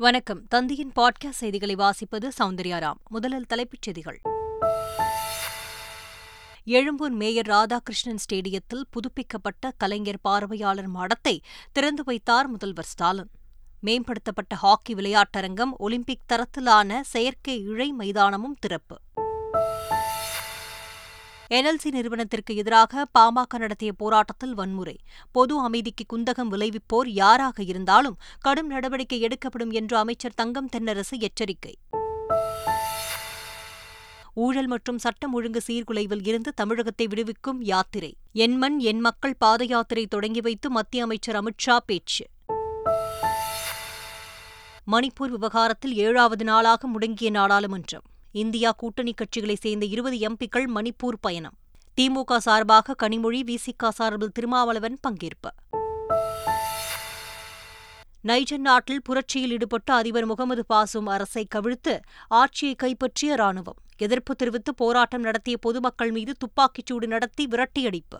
வணக்கம். தந்தியின் பாட்காஸ்ட் செய்திகளை வாசிப்பது சௌந்தர்யாராம் முதலில் தலைப்புச் செய்திகள். எழும்பூர் மேயர் ராதாகிருஷ்ணன் ஸ்டேடியத்தில் புதுப்பிக்கப்பட்ட கலைஞர் பார்வையாளர் மடத்தை திறந்து வைத்தார் முதல்வர் ஸ்டாலின். மேம்படுத்தப்பட்ட ஹாக்கி விளையாட்டரங்கம் ஒலிம்பிக் தரத்திலான செயற்கை இழை மைதானமும் திறப்பு. என்எல்சி நிறுவனத்திற்கு எதிராக பாமக நடத்திய போராட்டத்தில் வன்முறை. பொது அமைதிக்கு குந்தகம் விளைவிப்போர் யாராக இருந்தாலும் கடும் நடவடிக்கை எடுக்கப்படும் என்று அமைச்சர் தங்கம் தென்னரசு எச்சரிக்கை. ஊழல் மற்றும் சட்டம் ஒழுங்கு சீர்குலைவில் இருந்து தமிழகத்தை விடுவிக்கும் யாத்திரை. என்மண் என் மக்கள் பாத யாத்திரை தொடங்கி வைத்து மத்திய அமைச்சர் அமித்ஷா பேச்சு. மணிப்பூர் விவகாரத்தில் ஏழாவது நாளாக முடங்கிய நாடாளுமன்றம். இந்தியா கூட்டணி கட்சிகளைச் சேர்ந்த இருபது எம்பிக்கள் மணிப்பூர் பயணம். திமுக சார்பாக கனிமொழி விசிக சார்பில் திருமாவளவன் பங்கேற்பு. நைஜர் நாட்டில் புரட்சியில் ஈடுபட்ட அதிபர் முகமது பாசும் அரசை கவிழ்த்து ஆட்சியை கைப்பற்றிய ராணுவம். எதிர்ப்பு தெரிவித்து போராட்டம் நடத்திய பொதுமக்கள் மீது துப்பாக்கிச்சூடு நடத்தி விரட்டியடிப்பு.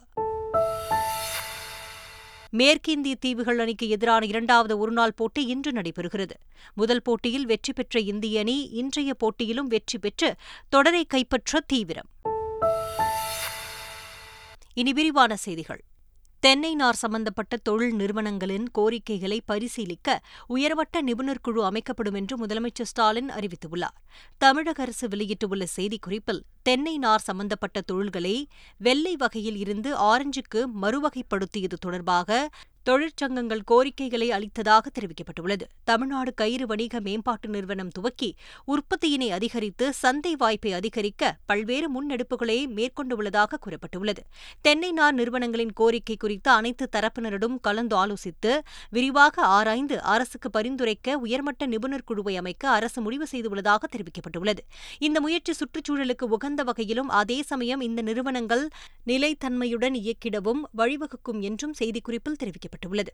மேற்கிந்திய தீவுகள் அணிக்கு எதிரான இரண்டாவது ஒருநாள் போட்டி இன்று நடைபெறுகிறது. முதல் போட்டியில் வெற்றி பெற்ற இந்திய அணி இன்றைய போட்டியிலும் வெற்றி பெற்று தொடரை கைப்பற்ற தீவிரம். இனி விரிவான செய்திகள். தென்னை நார் சம்பந்தப்பட்ட தொழில் நிறுவனங்களின் கோரிக்கைகளை பரிசீலிக்க உயர்வட்ட நிபுணர் குழு அமைக்கப்படும் என்று முதலமைச்சர் ஸ்டாலின் அறிவித்துள்ளார். தமிழக அரசு வெளியிட்டுள்ள செய்திக்குறிப்பில் தென்னை நார் சம்பந்தப்பட்ட தொழில்களை வெள்ளை வகையில் இருந்து ஆரஞ்சுக்கு மறுவகைப்படுத்தியது தொடர்பாக தொழிற்சங்கங்கள் கோரிக்கைகளை அளித்ததாக தெரிவிக்கப்பட்டுள்ளது. தமிழ்நாடு கயிறு வணிக மேம்பாட்டு நிறுவனம் துவக்கி உற்பத்தியினை அதிகரித்து சந்தை வாய்ப்பை அதிகரிக்க பல்வேறு முன்னெடுப்புகளை மேற்கொண்டுள்ளதாக கூறப்பட்டுள்ளது. தென்னை நார் நிறுவனங்களின் கோரிக்கை குறித்து அனைத்து தரப்பினரிடம் கலந்து ஆலோசித்து விரிவாக ஆராய்ந்து அரசுக்கு பரிந்துரைக்க உயர்மட்ட நிபுணர் குழுவை அமைக்க அரசு முடிவு செய்துள்ளதாக தெரிவிக்கப்பட்டுள்ளது. இந்த முயற்சி சுற்றுச்சூழலுக்கு உகந்த வகையிலும் அதே சமயம் இந்த நிறுவனங்கள் நிலைத்தன்மையுடன் இயக்கிடவும் வழிவகுக்கும் என்றும் செய்திக்குறிப்பில் தெரிவிக்கப்பட்டுள்ளது. தெரிவிக்கப்பட்டுள்ளது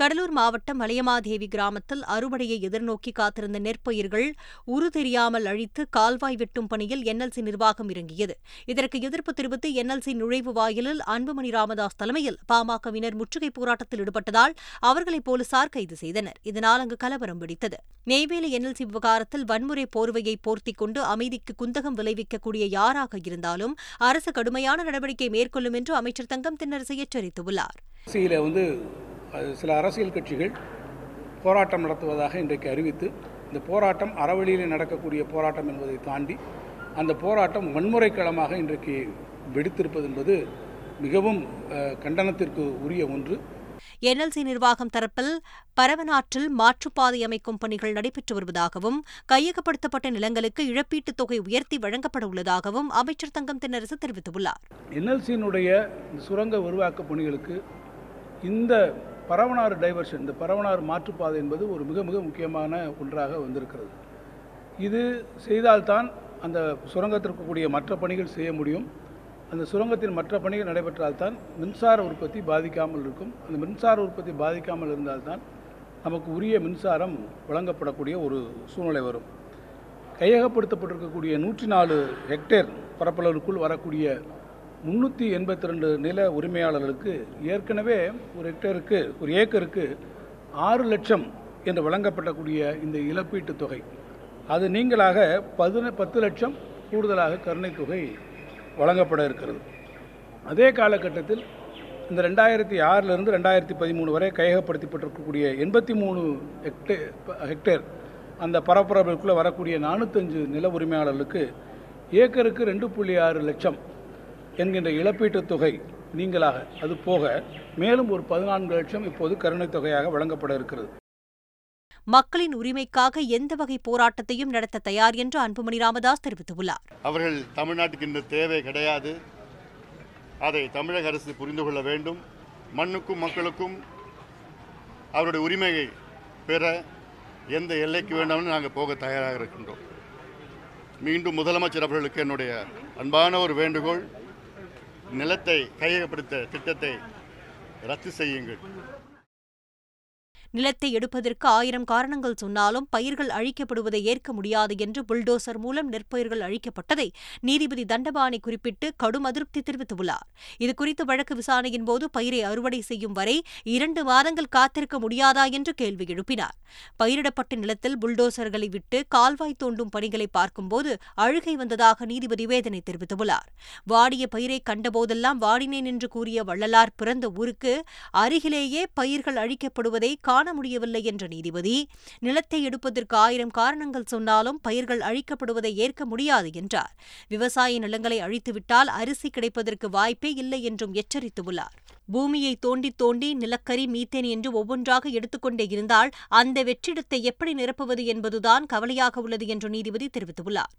கடலூர் மாவட்டம் மலையமாதேவி கிராமத்தில் அறுவடையை எதிர்நோக்கி காத்திருந்த நெற்பயிர்கள் உரு தெரியாமல் அழித்து கால்வாய் வெட்டும் பணியில் என்எல்சி நிர்வாகம் இறங்கியது. இதற்கு எதிர்ப்பு தெரிவித்து என்எல்சி நுழைவு வாயிலில் அன்புமணி ராமதாஸ் தலைமையில் பாமகவினர் முற்றுகை போராட்டத்தில் ஈடுபட்டதால் அவர்களை போலீசார் கைது செய்தனர். இதனால் அங்கு கலவரம் வெடித்தது. நெய்வேலி என்எல்சி விவகாரத்தில் வன்முறை போர்வையை போர்த்திக் கொண்டு அமைதிக்கு குந்தகம் விளைவிக்கக்கூடிய யாராக இருந்தாலும் அரசு கடுமையான நடவடிக்கை மேற்கொள்ளும் என்று அமைச்சர் தங்கம் தென்னரசு எச்சரித்துள்ளார். சில அரசியல் கட்சிகள் போராட்டம் நடத்துவதாக இன்றைக்கு அறிவித்து இந்த போராட்டம் அறவழியில் நடக்கக்கூடிய போராட்டம் என்பதை தாண்டி அந்த போராட்டம் வன்முறை களமாக இன்றைக்கு வெடித்திருப்பது என்பது மிகவும் கண்டனத்திற்கு உரிய ஒன்று. என்எல்சி நிர்வாகம் தரப்பில் பரவனாற்றில் மாற்றுப்பாதை அமைக்கும் பணிகள் நடைபெற்று வருவதாகவும் கையகப்படுத்தப்பட்ட நிலங்களுக்கு இழப்பீட்டுத் தொகை உயர்த்தி வழங்கப்பட உள்ளதாகவும் அமைச்சர் தங்கம் தென்னரசு தெரிவித்துள்ளார். என்எல்சியினுடைய சுரங்க உருவாக்க பணிகளுக்கு இந்த பரவனாறு டைவர்ஷன் இந்த பரவனாறு மாற்றுப்பாதை என்பது ஒரு மிக மிக முக்கியமான ஒன்றாக வந்திருக்கிறது. இது செய்தால்தான் அந்த சுரங்கத்திற்கு மற்ற பணிகள் செய்ய முடியும். அந்த சுரங்கத்தின் மற்ற பணிகள் நடைபெற்றால்தான் மின்சார உற்பத்தி பாதிக்காமல் இருக்கும். அந்த மின்சார உற்பத்தி பாதிக்காமல் இருந்தால்தான் நமக்கு உரிய மின்சாரம் வழங்கப்படக்கூடிய ஒரு சூழ்நிலை வரும். கையகப்படுத்தப்பட்டிருக்கக்கூடிய நூற்றி நாலு ஹெக்டேர் பரப்பளவுக்குள் வரக்கூடிய முந்நூற்றி எண்பத்தி ரெண்டு நில உரிமையாளர்களுக்கு ஏற்கனவே ஒரு ஹெக்டருக்கு ஒரு ஏக்கருக்கு ஆறு லட்சம் என்று வழங்கப்படக்கூடிய இந்த இழப்பீட்டுத் தொகை. அது நீங்களாக பதின பத்து லட்சம் கூடுதலாக கருணைத் தொகை வழங்கப்பட இருக்கிறது. அதே காலகட்டத்தில் இந்த ரெண்டாயிரத்தி ஆறிலிருந்து ரெண்டாயிரத்தி பதிமூணு வரை கையகப்படுத்தப்பட்டிருக்கக்கூடிய எண்பத்தி மூணு ஹெக்டே ஹெக்டேர் அந்த பரப்பரப்புக்குள்ளே வரக்கூடிய நானூற்றஞ்சு நில உரிமையாளர்களுக்கு ஏக்கருக்கு ரெண்டு புள்ளி ஆறு லட்சம் என்கின்ற இழப்பீட்டுத் தொகை நீங்களாக அது போக மேலும் ஒரு பதினான்கு லட்சம் இப்போது கருணைத் தொகையாக வழங்கப்பட இருக்கிறது. மக்களின் உரிமைக்காக எந்த வகை போராட்டத்தையும் நடத்த தயார் என்று அன்புமணி ராமதாஸ் தெரிவித்துள்ளார். அவர்கள் தமிழ்நாட்டுக்கு இந்த தேவை கிடையாது. அதை தமிழக அரசு புரிந்து கொள்ள வேண்டும். மண்ணுக்கும் மக்களுக்கும் அவருடைய உரிமையை பெற எந்த எல்லைக்கு வேண்டாம்னு நாங்கள் போக தயாராக இருக்கின்றோம். மீண்டும் முதலமைச்சர் அவர்களுக்கு என்னுடைய அன்பான ஒரு வேண்டுகோள். நிலத்தை கையகப்படுத்த திட்டத்தை ரத்து செய்யுங்கள். நிலத்தை எடுப்பதற்கு ஆயிரம் காரணங்கள் சொன்னாலும் பயிர்கள் அழிக்கப்படுவதை ஏற்க முடியாது என்று புல்டோசர் மூலம் நெற்பயிர்கள் அழிக்கப்பட்டதை நீதிபதி தண்டபாணி குறிப்பிட்டு கடும் அதிருப்தி தெரிவித்துள்ளார். இதுகுறித்து வழக்கு விசாரணையின் போது பயிரை அறுவடை செய்யும் வரை இரண்டு மாதங்கள் காத்திருக்க முடியாதா என்று கேள்வி எழுப்பினார். பயிரிடப்பட்ட நிலத்தில் புல்டோசர்களை விட்டு கால்வாய் தோண்டும் பணிகளை பார்க்கும்போது அழுகை வந்ததாக நீதிபதி வேதனை தெரிவித்துள்ளார். வாடிய பயிரை கண்டபோதெல்லாம் வாடினேன் என்று கூறிய வள்ளலார் பிறந்த ஊருக்கு அருகிலேயே பயிர்கள் அழிக்கப்படுவதை காண முடியவில்லை என்ற நீதிபதி நிலத்தை எடுப்பதற்கு ஆயிரம் காரணங்கள் சொன்னாலும் பயிர்கள் அழிக்கப்படுவதை ஏற்க முடியாது என்றார். விவசாய நிலங்களை அழித்துவிட்டால் அரிசி கிடைப்பதற்கு வாய்ப்பே இல்லை என்றும் எச்சரித்துள்ளார். பூமியை தோண்டி தோண்டி நிலக்கரி மீத்தேன் என்று ஒவ்வொன்றாக எடுத்துக்கொண்டே இருந்தால் அந்த வெற்றிடத்தை எப்படி நிரப்புவது என்பதுதான் கவலையாக உள்ளது என்று நீதிபதி தெரிவித்துள்ளார்.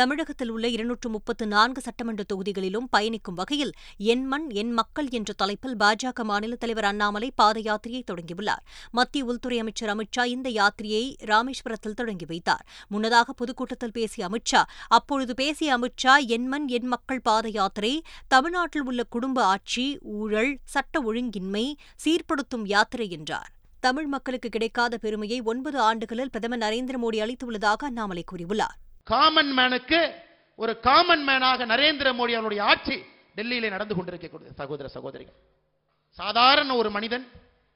தமிழகத்தில் உள்ள இருநூற்று முப்பத்து நான்கு சட்டமன்ற தொகுதிகளிலும் பயணிக்கும் வகையில் என் மண் என் மக்கள் என்ற தலைப்பில் பாஜக மாநில தலைவர் அண்ணாமலை பாத யாத்திரையை தொடங்கியுள்ளார். மத்திய உள்துறை அமைச்சர் அமித்ஷா இந்த யாத்திரையை ராமேஸ்வரத்தில் தொடங்கி வைத்தார். முன்னதாக பொதுக்கூட்டத்தில் பேசிய அமித்ஷா அப்பொழுது பேசிய அமித்ஷா என் மண் என் மக்கள் பாத யாத்திரை தமிழ்நாட்டில் உள்ள குடும்ப ஆட்சி ஊழல் சட்ட ஒழுங்கின்மை சீர்படுத்தும் யாத்திரை என்றார். தமிழ் மக்களுக்கு கிடைக்காத பெருமையை ஒன்பது ஆண்டுகளில் பிரதமர் நரேந்திர மோடி அளித்துள்ளதாக அண்ணாமலை கூறியுள்ளார். காமன் மேனுக்கு ஒரு காமன் மேனாக நரேந்திர மோடி அவருடைய ஆட்சி டெல்லியிலே நடந்து கொண்டிருக்கக்கூடிய சகோதர சகோதரிகள். சாதாரண ஒரு மனிதன்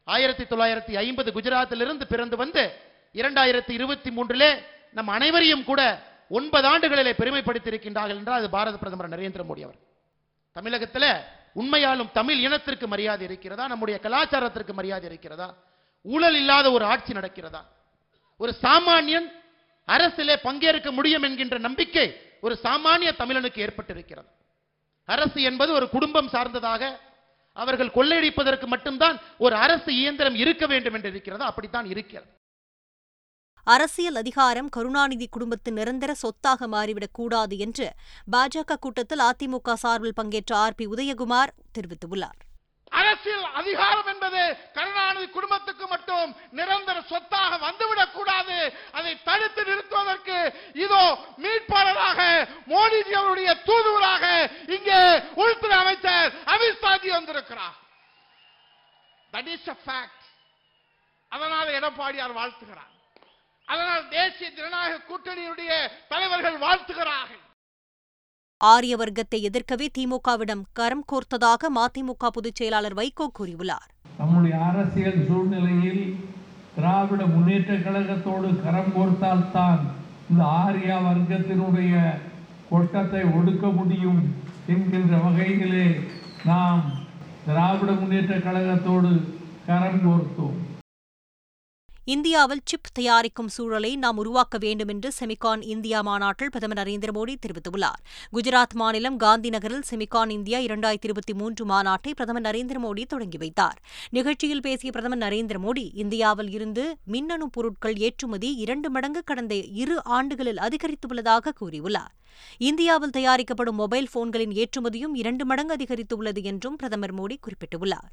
ஆயிரத்தி தொள்ளாயிரத்தி ஐம்பது குஜராத்திலிருந்து பிறந்து வந்து இரண்டாயிரத்தி இருபத்தி மூன்றிலே நம் அனைவரையும் கூட ஒன்பது ஆண்டுகளிலே பெருமைப்படுத்தியிருக்கின்றார்கள் என்றால் அது பாரத பிரதமர் நரேந்திர மோடி அவர். தமிழகத்தில் உண்மையாலும் தமிழ் இனத்திற்கு மரியாதை இருக்கிறதா? நம்முடைய கலாச்சாரத்திற்கு மரியாதை இருக்கிறதா? ஊழல் இல்லாத ஒரு ஆட்சி நடக்கிறதா? ஒரு சாமானியன் அரசிலே பங்கேற்க முடியும் என்கின்ற நம்பிக்கை ஒரு சாமானிய தமிழனுக்கு ஏற்பட்டிருக்கிறது. அரசு என்பது ஒரு குடும்பம் சார்ந்ததாக அவர்கள் கொள்ளையடிப்பதற்கு மட்டும்தான் ஒரு அரசு இயந்திரம் இருக்க வேண்டும் என்று இருக்கிறது அப்படித்தான் இருக்கிறது. அரசியல் அதிகாரம் கருணாநிதி குடும்பத்தின் நிரந்தர சொத்தாக மாறிவிடக் கூடாது என்று பாஜக கூட்டத்தில் அதிமுக சார்பில் பங்கேற்ற ஆர் பி உதயகுமார் தெரிவித்துள்ளார். அரசியல் அதிகாரம் என்பது கருணாநிதி குடும்பத்துக்கு மட்டும் நிரந்தர சொத்தாக வந்துவிடக் கூடாது அதை தடுத்து நிறுத்துவதற்கு இதோ மீட்பாளராக மோடிஜி அவருடைய தூதுவராக இங்கே உள்துறை அமைச்சர் அமித்ஷாஜி வந்திருக்கிறார். தட் இஸ் அ ஃபேக்ட் எடப்பாடியார் வாழ்த்துகிறார். அதனால் தேசிய ஜனநாயக கூட்டணியுடைய தலைவர்கள் வாழ்த்துகிறார்கள். ஆரிய வர்க்கத்தை எதிர்க்கவே திமுகவிடம் கரம் கோர்த்ததாக மதிமுக பொதுச் செயலாளர் வைகோ கூறியுள்ளார். நம்முடைய அரசியல் சூழ்நிலையில் திராவிட முன்னேற்ற கழகத்தோடு கரம் கோர்த்தால்தான் இந்த ஆரிய வர்க்கத்தினுடைய கொட்டத்தை ஒடுக்க முடியும் என்கின்ற வகையிலே நாம் திராவிட முன்னேற்ற கழகத்தோடு கரம் கோர்த்தோம். இந்தியாவில் சிப் தயாரிக்கும் சூழலை நாம் உருவாக்க வேண்டும் என்று செமிகான் இந்தியா மாநாட்டில் பிரதமர் நரேந்திர மோடி தெரிவித்துள்ளார். குஜராத் மாநிலம் காந்தி நகரில் செமிகான் இந்தியா இரண்டாயிரத்தி இருபத்தி மூன்று மாநாட்டை பிரதமர் நரேந்திர மோடி தொடங்கி வைத்தார். நிகழ்ச்சியில் பேசிய பிரதமர் நரேந்திர மோடி இந்தியாவில் இருந்து மின்னணு பொருட்கள் ஏற்றுமதி இரண்டு மடங்கு கடந்த இரு ஆண்டுகளில் அதிகரித்துள்ளதாக கூறியுள்ளார். இந்தியாவில் தயாரிக்கப்படும் மொபைல் போன்களின் ஏற்றுமதியும் இரண்டு மடங்கு அதிகரித்துள்ளது என்றும் பிரதமர் மோடி குறிப்பிட்டுள்ளார்.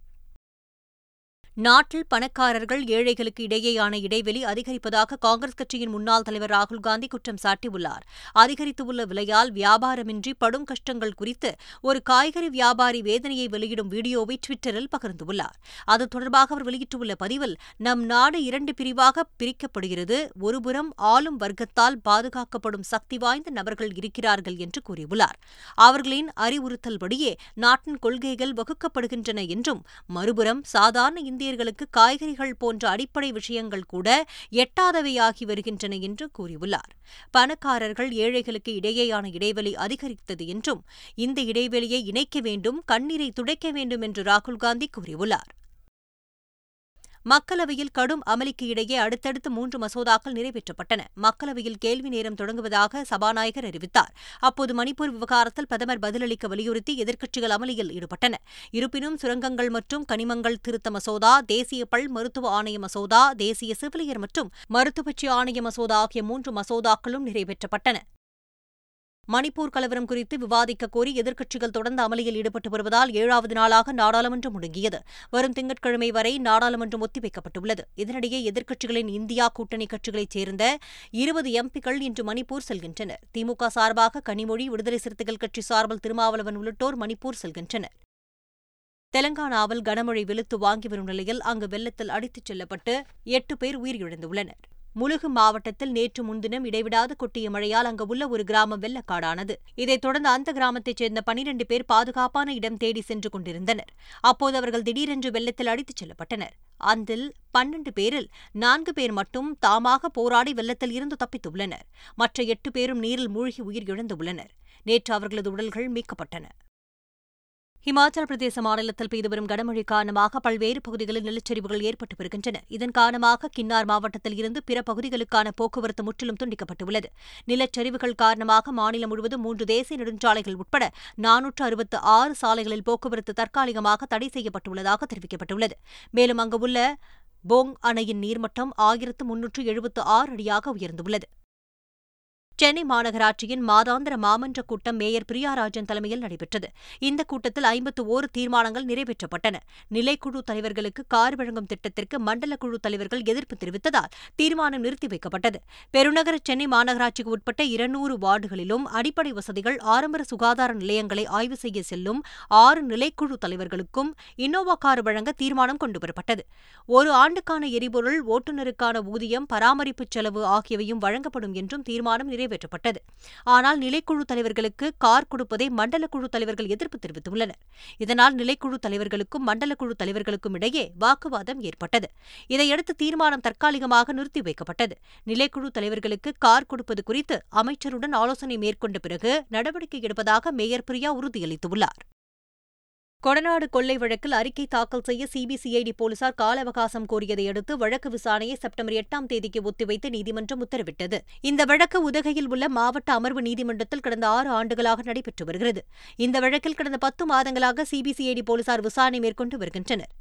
நாட்டில் பணக்காரர்கள் ஏழைகளுக்கு இடையேயான இடைவெளி அதிகரிப்பதாக காங்கிரஸ் கட்சியின் முன்னாள் தலைவர் ராகுல் காந்தி குற்றம் சாட்டியுள்ளார். அதிகரித்துள்ள விலையால் வியாபாரமின்றி படும் கஷ்டங்கள் குறித்து ஒரு காய்கறி வியாபாரி வேதனையை வெளியிடும் வீடியோவை டுவிட்டரில் பகிர்ந்துள்ளார். அது தொடர்பாக அவர் வெளியிட்டுள்ள பதிவில் நம் நாடு இரண்டு பிரிவாக பிரிக்கப்படுகிறது ஒருபுறம் ஆளும் வர்க்கத்தால் பாதுகாக்கப்படும் சக்தி வாய்ந்த நபர்கள் இருக்கிறார்கள் என்று கூறியுள்ளார். அவர்களின் அறிவுறுத்தல்படியே நாட்டின் கொள்கைகள் வகுக்கப்படுகின்றன என்றும் மறுபுறம் சாதாரண இந்தியர்களுக்கு காய்கறிகள் போன்ற அடிப்படை விஷயங்கள் கூட எட்டாதவையாகி வருகின்றன என்று கூறியுள்ளார். பணக்காரர்கள் ஏழைகளுக்கு இடையேயான இடைவெளி அதிகரித்தது என்றும் இந்த இடைவெளியை இணைக்க வேண்டும் கண்ணீரை துடைக்க வேண்டும் என்று ராகுல் காந்தி கூறியுள்ளார். மக்களவையில் கடும் அமளிக்கு இடையே அடுத்தடுத்து மூன்று மசோதாக்கள் நிறைவேற்றப்பட்டன. மக்களவையில் கேள்வி நேரம் தொடங்குவதாக சபாநாயகர் அறிவித்தார். அப்போது மணிப்பூர் விவகாரத்தில் பிரதமர் பதிலளிக்க வலியுறுத்தி எதிர்க்கட்சிகள் அமளியில் ஈடுபட்டன. இருப்பினும் சுரங்கங்கள் மற்றும் கனிமங்கள் திருத்த மசோதா தேசிய பல் மருத்துவ ஆணைய மசோதா தேசிய செவிலியர் மற்றும் மருத்துவச்சி ஆணைய மசோதா ஆகிய மூன்று மசோதாக்களும் நிறைவேற்றப்பட்டன. மணிப்பூர் கலவரம் குறித்து விவாதிக்க கோரி எதிர்க்கட்சிகள் தொடர்ந்து அமளியில் ஈடுபட்டு வருவதால் ஏழாவது நாளாக நாடாளுமன்றம் முடங்கியது. வரும் திங்கட்கிழமை வரை நாடாளுமன்றம் ஒத்திவைக்கப்பட்டுள்ளது. இதனிடையே எதிர்க்கட்சிகளின் இந்தியா கூட்டணி கட்சிகளைச் சேர்ந்த இருபது எம்பிக்கள் இன்று மணிப்பூர் செல்கின்றனர். திமுக சார்பாக கனிமொழி விடுதலை சிறுத்தைகள் கட்சி சார்பில் திருமாவளவன் உள்ளிட்டோர் மணிப்பூர் செல்கின்றனர். தெலங்கானாவில் கனமழை வெளுத்து வாங்கி வரும் நிலையில் அங்கு வெள்ளத்தில் அடித்துச் செல்லப்பட்டு எட்டு பேர் உயிரிழந்துள்ளனர். முலுகு மாவட்டத்தில் நேற்று முன்தினம் இடைவிடாது கொட்டிய மழையால் அங்கு உள்ள ஒரு கிராமம் வெள்ளக்காடானது. இதைத் தொடர்ந்து அந்த கிராமத்தைச் சேர்ந்த பனிரண்டு பேர் பாதுகாப்பான இடம் தேடி சென்று கொண்டிருந்தனர். அப்போது அவர்கள் திடீரென்று வெள்ளத்தில் அடித்துச் செல்லப்பட்டனர். அதில் பன்னெண்டு பேரில் நான்கு பேர் மட்டும் தாமாக போராடி வெள்ளத்தில் இருந்து தப்பித்துள்ளனர். மற்ற எட்டு பேரும் நீரில் மூழ்கி உயிரிழந்துள்ளனர் நேற்று அவர்களது உடல்கள் மீட்கப்பட்டன. இமாச்சல பிரதேச மாநிலத்தில் பெய்து வரும் கனமழை காரணமாக பல்வேறு பகுதிகளில் நிலச்சரிவுகள் ஏற்பட்டு வருகின்றன. இதன் காரணமாக கின்னார் மாவட்டத்தில் இருந்து பிற பகுதிகளுக்கான போக்குவரத்து முற்றிலும் துண்டிக்கப்பட்டுள்ளது. நிலச்சரிவுகள் காரணமாக மாநிலம் முழுவதும் மூன்று தேசிய நெடுஞ்சாலைகள் உட்பட நானூற்று அறுபத்து ஆறு சாலைகளில் போக்குவரத்து தற்காலிகமாக தடை செய்யப்பட்டுள்ளதாக தெரிவிக்கப்பட்டுள்ளது. மேலும் அங்கு உள்ள போங் அணையின் நீர்மட்டம் ஆயிரத்து முன்னூற்று எழுபத்து ஆறு அடியாக உயர்ந்துள்ளது. சென்னை மாநகராட்சியின் மாதாந்திர மாமன்ற கூட்டம் மேயர் பிரியாராஜன் தலைமையில் நடைபெற்றது. இந்த கூட்டத்தில் ஐம்பத்து ஓரு தீர்மானங்கள் நிறைவேற்றப்பட்டன. நிலைக்குழு தலைவர்களுக்கு கார் வழங்கும் திட்டத்திற்கு மண்டல குழு தலைவர்கள் எதிர்ப்பு தெரிவித்ததால் தீர்மானம் நிறுத்தி வைக்கப்பட்டது. பெருநகர சென்னை மாநகராட்சிக்கு உட்பட்ட இருநூறு வார்டுகளிலும் அடிப்படை வசதிகள் ஆரம்ப சுகாதார நிலையங்களை ஆய்வு செய்ய செல்லும் ஆறு நிலைக்குழு தலைவர்களுக்கும் இன்னோவா கார் வழங்க தீர்மானம் கொண்டுவரப்பட்டது ஒரு ஆண்டுக்கான எரிபொருள் ஓட்டுநருக்கான ஊதியம் பராமரிப்பு செலவு ஆகியவையும் வழங்கப்படும் என்றும் தீர்மானம் நிறைவேற்றப்பட்டது ஆனால் நிலைக்குழு தலைவர்களுக்கு கார் கொடுப்பதை மண்டல குழு தலைவர்கள் எதிர்ப்பு தெரிவித்துள்ளனர். இதனால் நிலைக்குழு தலைவர்களுக்கும் மண்டல குழு தலைவர்களுக்கும் இடையே வாக்குவாதம் ஏற்பட்டது. இதையடுத்து தீர்மானம் தற்காலிகமாக நிறுத்தி வைக்கப்பட்டது. நிலைக்குழு தலைவர்களுக்கு கார் கொடுப்பது குறித்து அமைச்சருடன் ஆலோசனை மேற்கொண்ட பிறகு நடவடிக்கை எடுப்பதாக மேயர் பிரியா உறுதியளித்துள்ளார். கொடநாடு கொள்ளை வழக்கில் அறிக்கை தாக்கல் செய்ய சிபிசிஐடி போலீசார் கால அவகாசம் கோரியதை அடுத்து வழக்கு விசாரணையை செப்டம்பர் எட்டாம் தேதிக்கு ஒத்திவைத்து நீதிமன்றம் உத்தரவிட்டது. இந்த வழக்கு உதகையில் உள்ள மாவட்ட அமர்வு நீதிமன்றத்தில் கடந்த ஆறு ஆண்டுகளாக நடைபெற்று வருகிறது. இந்த வழக்கில் கடந்த பத்து மாதங்களாக சிபிசிஐடி போலீசார் விசாரணை மேற்கொண்டு வருகின்றனர்.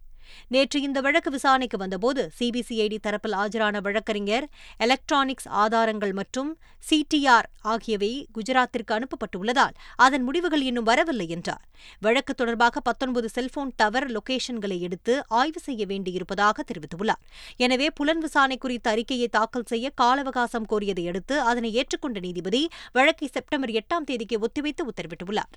நேற்று இந்த வழக்கு விசாரணைக்கு வந்தபோது சிபிசிஐடி தரப்பில் ஆஜரான வழக்கறிஞர் எலக்ட்ரானிக்ஸ் ஆதாரங்கள் மற்றும் சிடிஆர் ஆகியவை குஜராத்திற்கு அனுப்பப்பட்டுள்ளதால் அதன் முடிவுகள் இன்னும் வரவில்லை என்றார். வழக்கு தொடர்பாக பத்தொன்பது செல்போன் டவர் லொகேஷன்களை எடுத்து ஆய்வு செய்ய வேண்டியிருப்பதாக தெரிவித்துள்ளார். எனவே புலன் விசாரணை குறித்த அறிக்கையை தாக்கல் செய்ய கால அவகாசம் கோரியதை அடுத்து அதனை ஏற்றுக்கொண்ட நீதிபதி வழக்கை செப்டம்பர் எட்டாம் தேதிக்கு ஒத்திவைத்து உத்தரவிட்டுள்ளார்.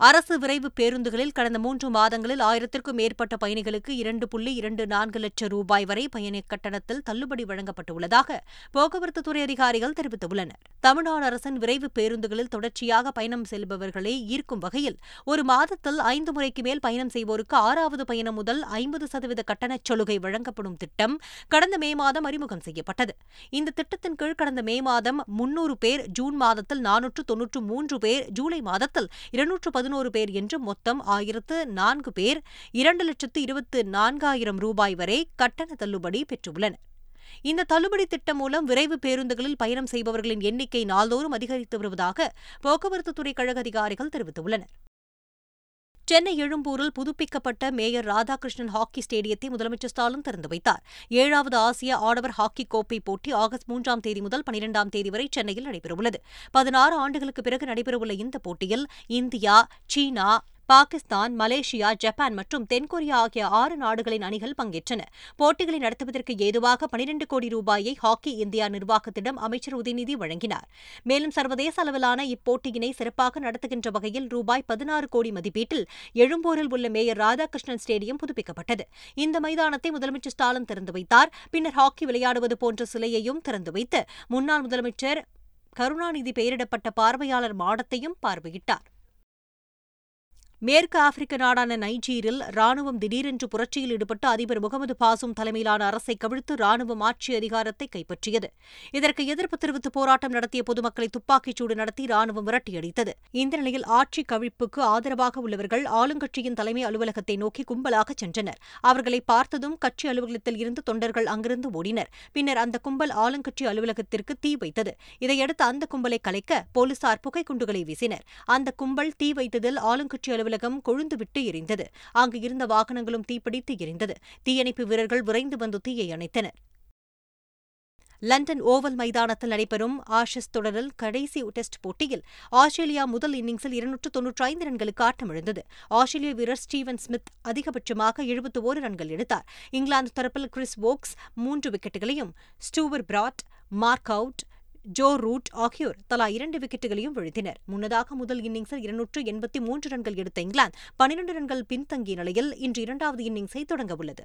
அரசு விரைவு பேருந்துகளில் கடந்த மூன்று மாதங்களில் ஆயிரத்திற்கும் மேற்பட்ட பயணிகளுக்கு இரண்டு புள்ளி இரண்டு நான்கு லட்சம் ரூபாய் வரை பயண கட்டணத்தில் தள்ளுபடி வழங்கப்பட்டுள்ளதாக போக்குவரத்துத்துறை அதிகாரிகள் தெரிவித்துள்ளனர். தமிழ்நாடு அரசின் விரைவு பேருந்துகளில் தொடர்ச்சியாக பயணம் செல்பவர்களை ஈர்க்கும் வகையில் ஒரு மாதத்தில் ஐந்து முறைக்கு மேல் பயணம் செய்வோருக்கு ஆறாவது பயணம் முதல் ஐம்பது சதவீத கட்டணச் சலுகை வழங்கப்படும் திட்டம் கடந்த மே மாதம் அறிமுகம் செய்யப்பட்டது. இந்த திட்டத்தின் கீழ் கடந்த மே மாதம் முன்னூறு பேர் ஜூன் மாதத்தில் நானூற்று தொன்னூற்று மூன்று பேர் ஜூலை மாதத்தில் இருநூற்று பதினோரு பேர் என்று மொத்தம் ஆயிரத்து நான்கு பேர் இரண்டு லட்சத்து இருபத்து நான்காயிரம் ரூபாய் வரை கட்டண தள்ளுபடி பெற்றுள்ளனர். இந்த தள்ளுபடி திட்டம் மூலம் விரைவு பேருந்துகளில் பயணம் செய்பவர்களின் எண்ணிக்கை நாள்தோறும் அதிகரித்து வருவதாக போக்குவரத்துத்துறை கழக அதிகாரிகள் தெரிவித்துள்ளனர். சென்னை எழும்பூரில் புதுப்பிக்கப்பட்ட மேயர் ராதாகிருஷ்ணன் ஹாக்கி ஸ்டேடியத்தை முதலமைச்சர் ஸ்டாலின் திறந்து வைத்தார். ஏழாவது ஆசிய ஆடவர் ஹாக்கி கோப்பை போட்டி ஆகஸ்ட் மூன்றாம் தேதி முதல் பனிரெண்டாம் தேதி வரை சென்னையில் நடைபெறவுள்ளது. பதினாறு ஆண்டுகளுக்கு பிறகு நடைபெறவுள்ள இந்த போட்டியில் India China Pakistan Malaysia Japan மற்றும் தென்கொரியா ஆகிய ஆறு நாடுகளின் அணிகள் பங்கேற்றன. போட்டிகளை நடத்துவதற்கு ஏதுவாக பனிரண்டு கோடி ரூபாயை ஹாக்கி இந்தியா நிர்வாகத்திடம் அமைச்சர் உதயநிதி வழங்கினார். மேலும் சர்வதேச அளவிலான இப்போட்டியினை சிறப்பாக நடத்துகின்ற வகையில் ரூபாய் பதினாறு கோடி மதிப்பீட்டில் எழும்பூரில் உள்ள மேயர் ராதாகிருஷ்ணன் ஸ்டேடியம் புதுப்பிக்கப்பட்டது. இந்த மைதானத்தை முதலமைச்சர் ஸ்டாலின் திறந்து வைத்தார். பின்னர் ஹாக்கி விளையாடுவது போன்ற சிலையையும் திறந்து வைத்து முன்னாள் முதலமைச்சர் கருணாநிதி பெயரிடப்பட்ட பார்வையாளர் மாடத்தையும் பார்வையிட்டார். மேற்கு ஆப்பிரிக்க நாடான நைஜீரில் ராணுவம் திடீரென்று புரட்சியில் ஈடுபட்டு அதிபர் முகமது பாசும் தலைமையிலான அரசை கவிழ்த்து ராணுவம் ஆட்சி அதிகாரத்தை கைப்பற்றியது. இதற்கு எதிர்ப்பு தெரிவித்து போராட்டம் நடத்திய பொதுமக்களை துப்பாக்கிச்சூடு நடத்தி ராணுவம் விரட்டியடித்தது. இந்த நிலையில் ஆட்சி கவிழ்ப்புக்கு ஆதரவாக உள்ளவர்கள் ஆளுங்கட்சியின் தலைமை அலுவலகத்தை நோக்கி கும்பலாக சென்றனர். அவர்களை பார்த்ததும் கட்சி அலுவலகத்தில் இருந்து தொண்டர்கள் அங்கிருந்து ஓடினர். பின்னர் அந்த கும்பல் ஆளுங்கட்சி அலுவலகத்திற்கு தீ வைத்தது. இதையடுத்து அந்த கும்பலை கலைக்க போலீசார் புகைக்குண்டுகளை வீசினர். அந்த கும்பல் தீ வைத்ததில் ஆளுங்கட்சி அலுவலகம் கொழுந்துவிட்டு எரிந்தது. அங்கு இருந்த வாகனங்களும் தீப்பிடித்து எரிந்தது. தீயணைப்பு வீரர்கள் விரைந்து வந்து தீயை அணைத்தனர். லண்டன் ஓவல் மைதானத்தில் நடைபெறும் ஆஷஸ் தொடரில் கடைசி டெஸ்ட் போட்டியில் ஆஸ்திரேலியா முதல் இன்னிங்ஸில் இருநூற்று தொன்னூற்றி ஐந்து ரன்களுக்கு ஆட்டமிழந்தது. ஆஸ்திரேலிய வீரர் ஸ்டீவன் ஸ்மித் அதிகபட்சமாக எழுபத்து ஒரு ரன்கள் எடுத்தார். இங்கிலாந்து தரப்பில் கிறிஸ் வோக்ஸ் மூன்று விக்கெட்டுகளையும் Stuart Broad Mark Wood Joe Root ஆகியோர் தலா இரண்டு விக்கெட்டுகளையும் வீழ்த்தினர். முன்னதாக முதல் இன்னிங்ஸில் இருநூற்று எண்பத்தி மூன்று ரன்கள் எடுத்த இங்கிலாந்து பனிரண்டு ரன்கள் பின்தங்கிய நிலையில் இன்று இரண்டாவது இன்னிங்ஸை தொடங்கவுள்ளது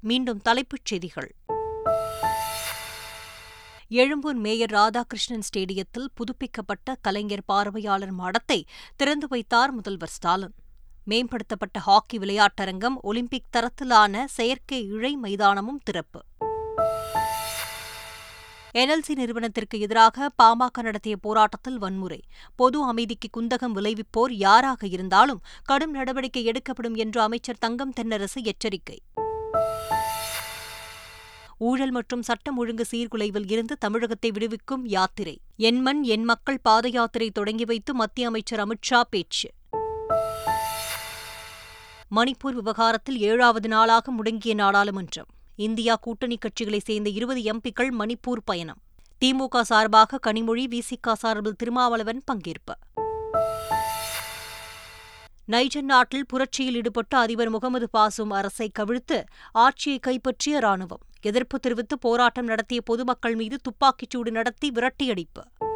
மீண்டும் தலைப்புச் செய்திகள். எழும்பூர் மேயர் ராதாகிருஷ்ணன் ஸ்டேடியத்தில் புதுப்பிக்கப்பட்ட கலைஞர் பார்வையாளர் மாடத்தை திறந்து வைத்தார் முதல்வர் ஸ்டாலின். மேம்படுத்தப்பட்ட ஹாக்கி விளையாட்டரங்கம் ஒலிம்பிக் தரத்திலான செயற்கை இழை மைதானமும் திறப்பு. என்எல்சி நிறுவனத்திற்கு எதிராக பாமக நடத்திய போராட்டத்தில் வன்முறை. பொது அமைதிக்கு குந்தகம் விளைவிப்போர் யாராக இருந்தாலும் கடும் நடவடிக்கை எடுக்கப்படும் என்று அமைச்சர் தங்கம் தென்னரசு எச்சரிக்கை. ஊழல் மற்றும் சட்டம் ஒழுங்கு சீர்குலைவில் இருந்து தமிழகத்தை விடுவிக்கும் யாத்திரை. என்மண் என் மக்கள் பாத யாத்திரை தொடங்கி வைத்து மத்திய அமைச்சர் அமித்ஷா பேச்சு. மணிப்பூர் விவகாரத்தில் ஏழாவது நாளாக முடங்கிய நாடாளுமன்றம். இந்தியா கூட்டணி கட்சிகளைச் சேர்ந்த இருபது எம்பிக்கள் மணிப்பூர் பயணம். திமுக சார்பாக கனிமொழி விசிக சார்பில் திருமாவளவன் பங்கேற்பு. நைஜர் நாட்டில் புரட்சியில் ஈடுபட்ட அதிபர் முகமது பாசும் அரசை கவிழ்த்து ஆட்சியை கைப்பற்றிய ராணுவம் எதிர்ப்பு தெரிவித்து போராட்டம் நடத்திய பொதுமக்கள் மீது துப்பாக்கிச்சூடு நடத்தி விரட்டியடிப்பு.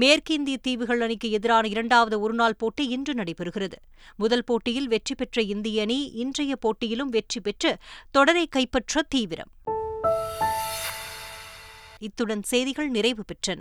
மேற்கிந்திய தீவுகள் அணிக்கு எதிரான இரண்டாவது ஒருநாள் போட்டி இன்று நடைபெறுகிறது. முதல் போட்டியில் வெற்றி பெற்ற இந்திய அணி இன்றைய போட்டியிலும் வெற்றி பெற்று தொடரை கைப்பற்ற தீவிரம். இத்துடன் செய்திகள் நிறைவு பெற்றன.